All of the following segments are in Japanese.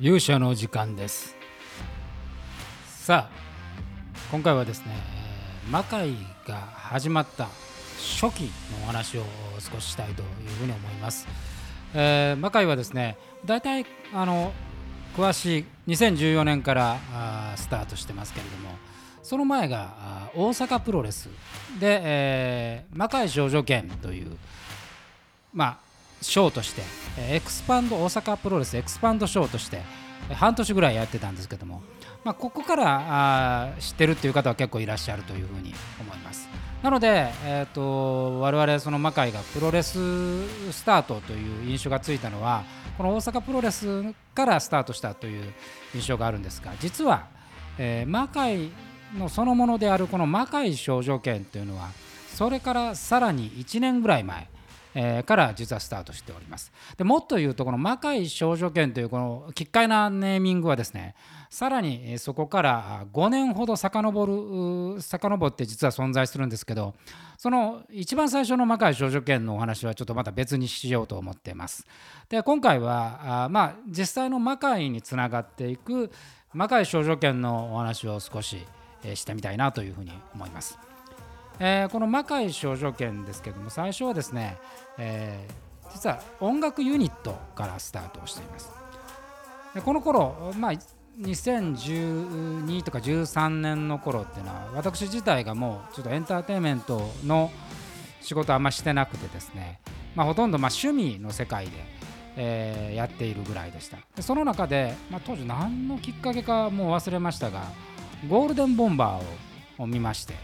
勇者の時間です。さあ今回はですね魔界が始まった初期のお話を少ししたいというふうに思います、えー、魔界はですね大体あの詳しい2014年からあスタートしてますけれどもその前が大阪プロレスで、えー、魔界少女剣というまあショーとしてエクスパンド大阪プロレスエクスパンドショーとして半年ぐらいやってたんですけども、まあ、ここからあ知ってるっていう方は結構いらっしゃるというふうに思います。なので、えーと、我々その魔界がプロレススタートという印象がついたのはこの大阪プロレスからスタートしたという印象があるんですが実は、えー、魔界のそのものであるこの魔界少女剣というのはそれからさらに1年ぐらい前え、から実はスタートしておりますでもっと言うとこの魔界少女剣というこの奇怪なネーミングはですねさらにそこから5年ほど遡る遡って実は存在するんですけどその一番最初の魔界少女剣のお話はちょっとまた別にしようと思っていますで今回はあまあ実際の魔界につながっていく魔界少女剣のお話を少ししてみたいなというふうに思います。えー、この魔界少女剣ですけども最初はですね、えー、実は音楽ユニットからスタートしています。でこの頃まあ2012とか13年の頃っていうのは私自体がもうちょっとエンターテインメントの仕事あんましてなくてですね、まあ、ほとんどま趣味の世界で、えー、やっているぐらいでした。でその中で、まあ、当時何のきっかけかもう忘れましたがゴールデンボンバーを見まして、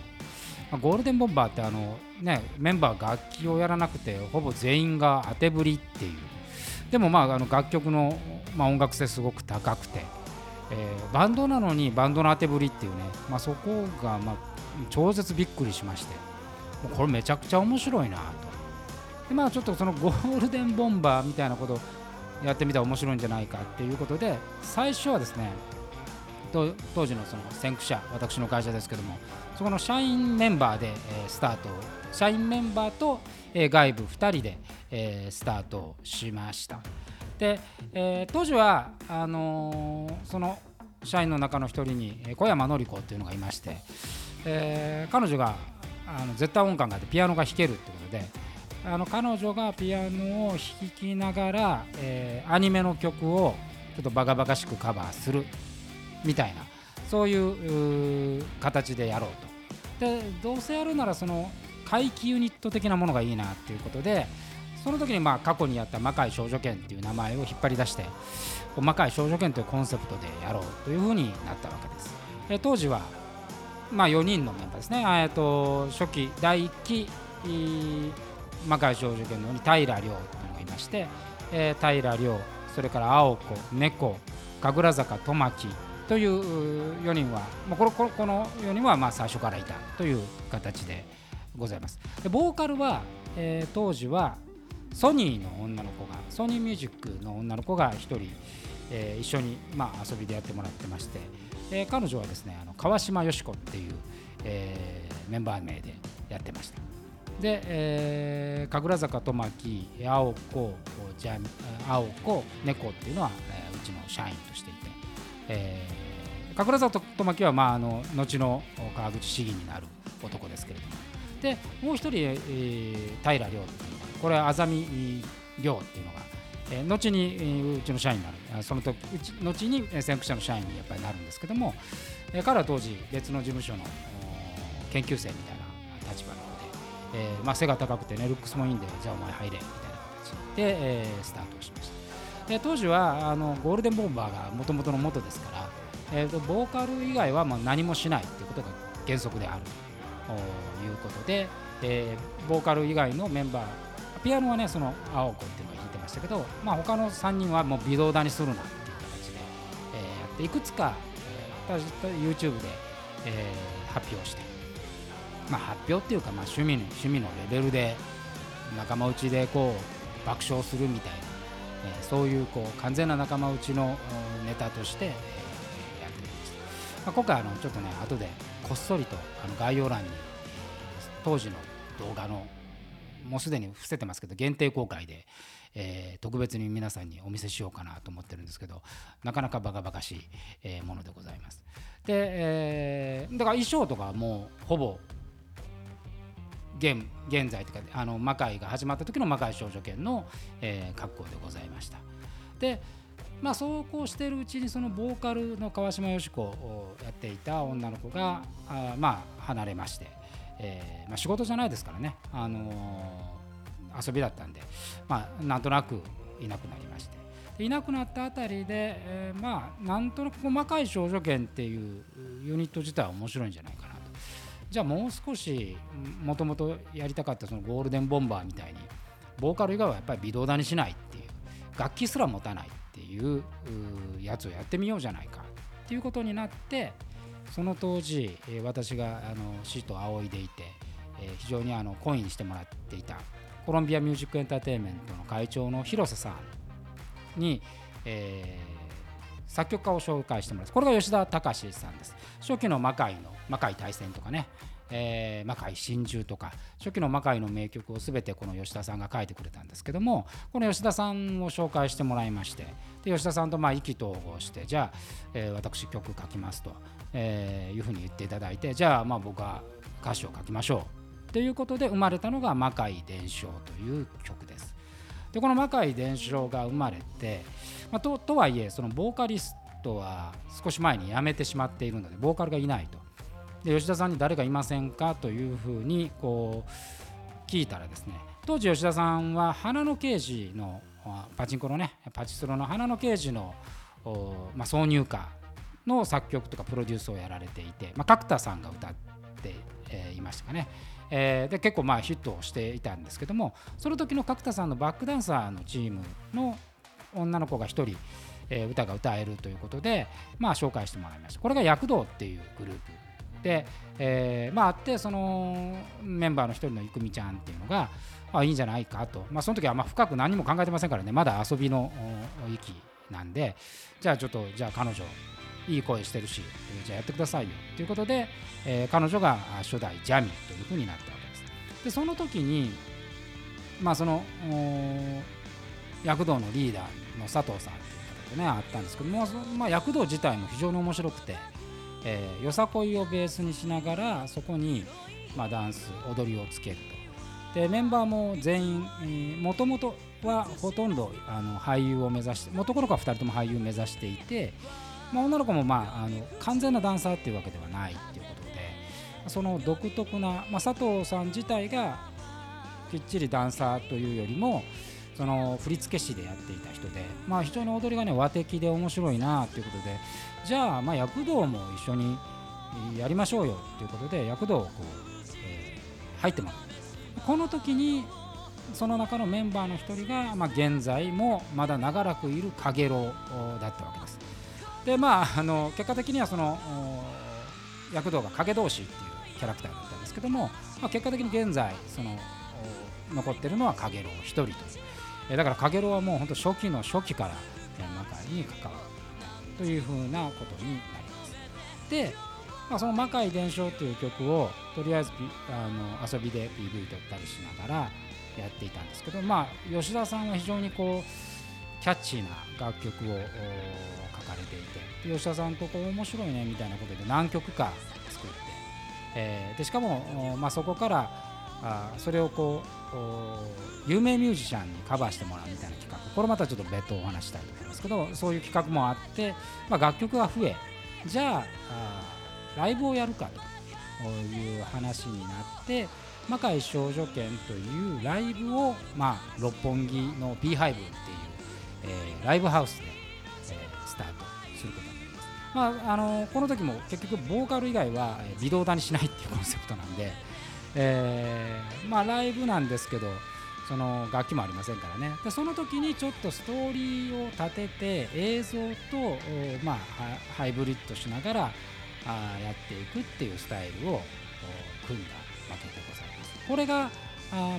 ゴールデンボンバーってあの、ね、メンバー楽器をやらなくてほぼ全員が当てぶりっていう。でもまああの楽曲の、まあ、音楽性すごく高くて、えー、バンドなのにバンドの当てぶりっていうね、まあ、そこがまあ超絶びっくりしましてもうこれめちゃくちゃ面白いなと。でまあちょっとそのゴールデンボンバーみたいなことやってみたら面白いんじゃないかっていうことで最初はですね当時のその先駆者私の会社ですけどもそこの社員メンバーで、え、スタート社員メンバーと、え、外部2人で、え、スタートしました。で、えー、当時はあの、その社員の中の1人に小山紀子っていうのがいまして、えー、彼女があの絶対音感があってピアノが弾けるってことであの彼女がピアノを弾きながら、えー、アニメの曲をちょっとバカバカしくカバーする。みたいなそういう形でやろうと。でどうせやるならその怪奇ユニット的なものがいいなっていうことでその時にまあ過去にやった魔界少女剣っていう名前を引っ張り出して魔界少女剣というコンセプトでやろうというふうになったわけです。え当時はまあ4人のメンバーですね。えと初期第1期魔界少女剣のに平良亮というのがいまして、えー、平亮それから青子猫神楽坂富木という4人は、まあ、このこの4人はまあ最初からいたという形でございます。でボーカルは、えー、当時はソニーの女の子がソニーミュージックの女の子が1人、えー、一緒に、まあ、遊びでやってもらってまして、えー、彼女はですねあの川島よし子っていう、えー、メンバー名でやってました。で、えー、神楽坂と巻青子じゃ青子猫っていうのは、えー、うちの社員としていて、えー神楽坂と巻は、まあ、あの後の川口市議になる男ですけれども。でもう一人、えー、平亮っていうのがこれはあざみ亮っていうのが、えー、後に、うちの社員になる。その時うち後に先駆者の社員にやっぱりなるんですけども、えー、彼は当時別の事務所の研究生みたいな立場なので、えーまあ、背が高くてねルックスもいいんでじゃあお前入れみたいな形で、えー、スタートしました。で当時はあのゴールデンボンバーがもともとの元ですからえーと、ボーカル以外はま何もしないということが原則であると。いうことで、えー、ボーカル以外のメンバーピアノはねその青子っていうのが弾いてましたけど、まあ、他の3人はもう微動だにするなっていう形で、えー、やっていくつか、えー、YouTube で、えー、発表して、まあ、発表っていうか、まあ、趣味の趣味のレベルで仲間内でこう爆笑するみたいな、え、そういうこう完全な仲間内のネタとして、まあ、今回あのちょっとね後でこっそりとあの概要欄に当時の動画のもうすでに伏せてますけど限定公開で、え、特別に皆さんにお見せしようかなと思ってるんですけどなかなかバカバカしい、え、ものでございます。で、え、だから衣装とかもうほぼ現現在というかあの魔界が始まった時の魔界少女剣の、えー、格好でございました。でまあそうこうしているうちにそのボーカルの川島よし子をやっていた女の子があまあ離れまして、えーまあ、仕事じゃないですからね、あのー、遊びだったんで、まあ、なんとなくいなくなりまして。いなくなったあたりで、えー、まあなんとなく細かい少女剣っていうユニット自体は面白いんじゃないかな。じゃあもう少しもともとやりたかったそのゴールデンボンバーみたいにボーカル以外はやっぱり微動だにしないっていう楽器すら持たないっていうやつをやってみようじゃないかっていうことになってその当時私があの師と仰いでいて非常にあのコインしてもらっていたコロンビアミュージックエンターテインメントの会長の広瀬さんに、えー、作曲家を紹介してもらってこれが吉田隆さんです。初期の魔界の魔界大戦とかね。えー、魔界真珠とか。初期の魔界の名曲を全てこの吉田さんが書いてくれたんですけどもこの吉田さんを紹介してもらいましてで吉田さんとまあ意気投合してじゃあ、えー、私曲書きますと、えー、いうふうに言っていただいてじゃあまあ僕は歌詞を書きましょう。ということで生まれたのが「魔界伝承」という曲です。でこの「魔界伝承」が生まれて、まあ、ととはいえそのボーカリストは少し前に辞めてしまっているのでボーカルがいないと。で吉田さんに誰かいませんかというふうにこう聞いたらですね当時吉田さんは花の刑事のパチンコのねパチスロの花の刑事の、まあ、挿入歌の作曲とかプロデュースをやられていて、まあ、角田さんが歌って、えー、いましたかね、えー、で結構まあヒットをしていたんですけどもその時の角田さんのバックダンサーのチームの女の子が1人、えー、歌が歌えるということで、まあ、紹介してもらいました。これが躍動っていうグループで、えー、まあってそのメンバーの一人のいくみちゃんっていうのがあいいんじゃないかと、まあ、その時はま深く何も考えてませんからね。まだ遊びの域なんで。じゃあちょっとじゃあ彼女いい声してるし、えー、じゃあやってくださいよということで、えー、彼女が初代ジャミというふうになったわけです。でその時にまあその躍動のリーダーの佐藤さんという方でねあったんですけども、まあ、躍動自体も非常に面白くて。えー、よさこいをベースにしながらそこに、まあ、ダンス踊りをつけるとでメンバーも全員もともとはほとんどあの俳優を目指して男の子は2人とも俳優を目指していて、まあ、女の子も、まあ、あの完全なダンサーっていうわけではないっていうことでその独特な、まあ、佐藤さん自体がきっちりダンサーというよりもその振付師でやっていた人で、まあ、非常に踊りがね和的で面白いなということでじゃあまあ躍動も一緒にやりましょうよということで躍動をこう、えー、入ってもらう。この時にその中のメンバーの一人が、まあ、現在もまだ長らくいるかげろうだったわけです。でまああの結果的にはその躍動が影同士っていうキャラクターだったんですけども、まあ、結果的に現在その残ってるのはかげろう一人というえだからかげろうはもう本当初期の初期から中に関わるというふうなことになります。で、まあ、その「魔界伝承」という曲をとりあえずあの遊びで PV 撮ったりしながらやっていたんですけど、まあ、吉田さんは非常にこうキャッチーな楽曲を書かれていて吉田さんとこ面白いねみたいなことで何曲か作って、えー、でしかも、まあ、そこからあそれをこう有名ミュージシャンにカバーしてもらうみたいな企画。これまたちょっと別途お話したいと思いますけどそういう企画もあって、まあ、楽曲が増えじゃあライブをやるかという話になって魔界少女展というライブを、まあ、六本木の B ハイブっていう、えー、ライブハウスで、えー、スタートすることになります、まあ、あのこの時も結局ボーカル以外は微動だにしないっていうコンセプトなんで、えー、まあライブなんですけどその楽器もありませんからね。でその時にちょっとストーリーを立てて映像と、まあ、ハイブリッドしながらあやっていくっていうスタイルを組んだわけでございます。これが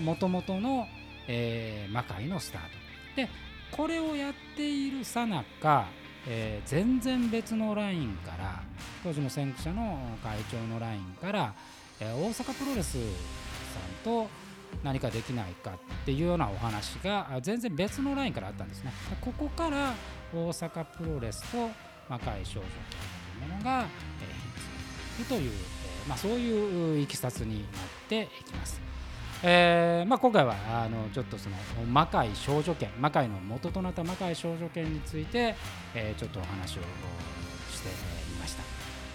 もともとの、えー、魔界のスタート。でこれをやっているさなか、全然別のラインから当時の先駆者の会長のラインから、えー、大阪プロレスさんと何かできないかっていうようなお話が全然別のラインからあったんですねここから大阪プロレスと魔界少女というものが、えー、引き継ぐという、えーまあ、そういういきさつになっていきます。えーまあ、今回はあのちょっとその魔界少女剣魔界の元となった魔界少女剣について、えー、ちょっとお話をしてみました。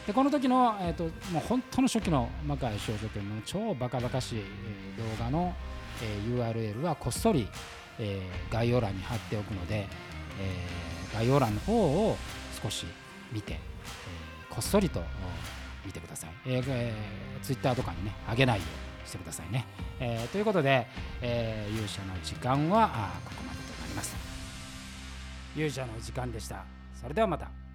でこの時の、えーと、もう本当の初期の魔界少女剣の超バカバカしい、えー、動画の、えー、URL はこっそり、えー、概要欄に貼っておくので、えー、概要欄の方を少し見て、えー、こっそりと見てください、えーえー、Twitter とかにねあげないようにしてくださいね。えー、ということで、えー、勇者の時間はここまでとなります。勇者の時間でした。それではまた。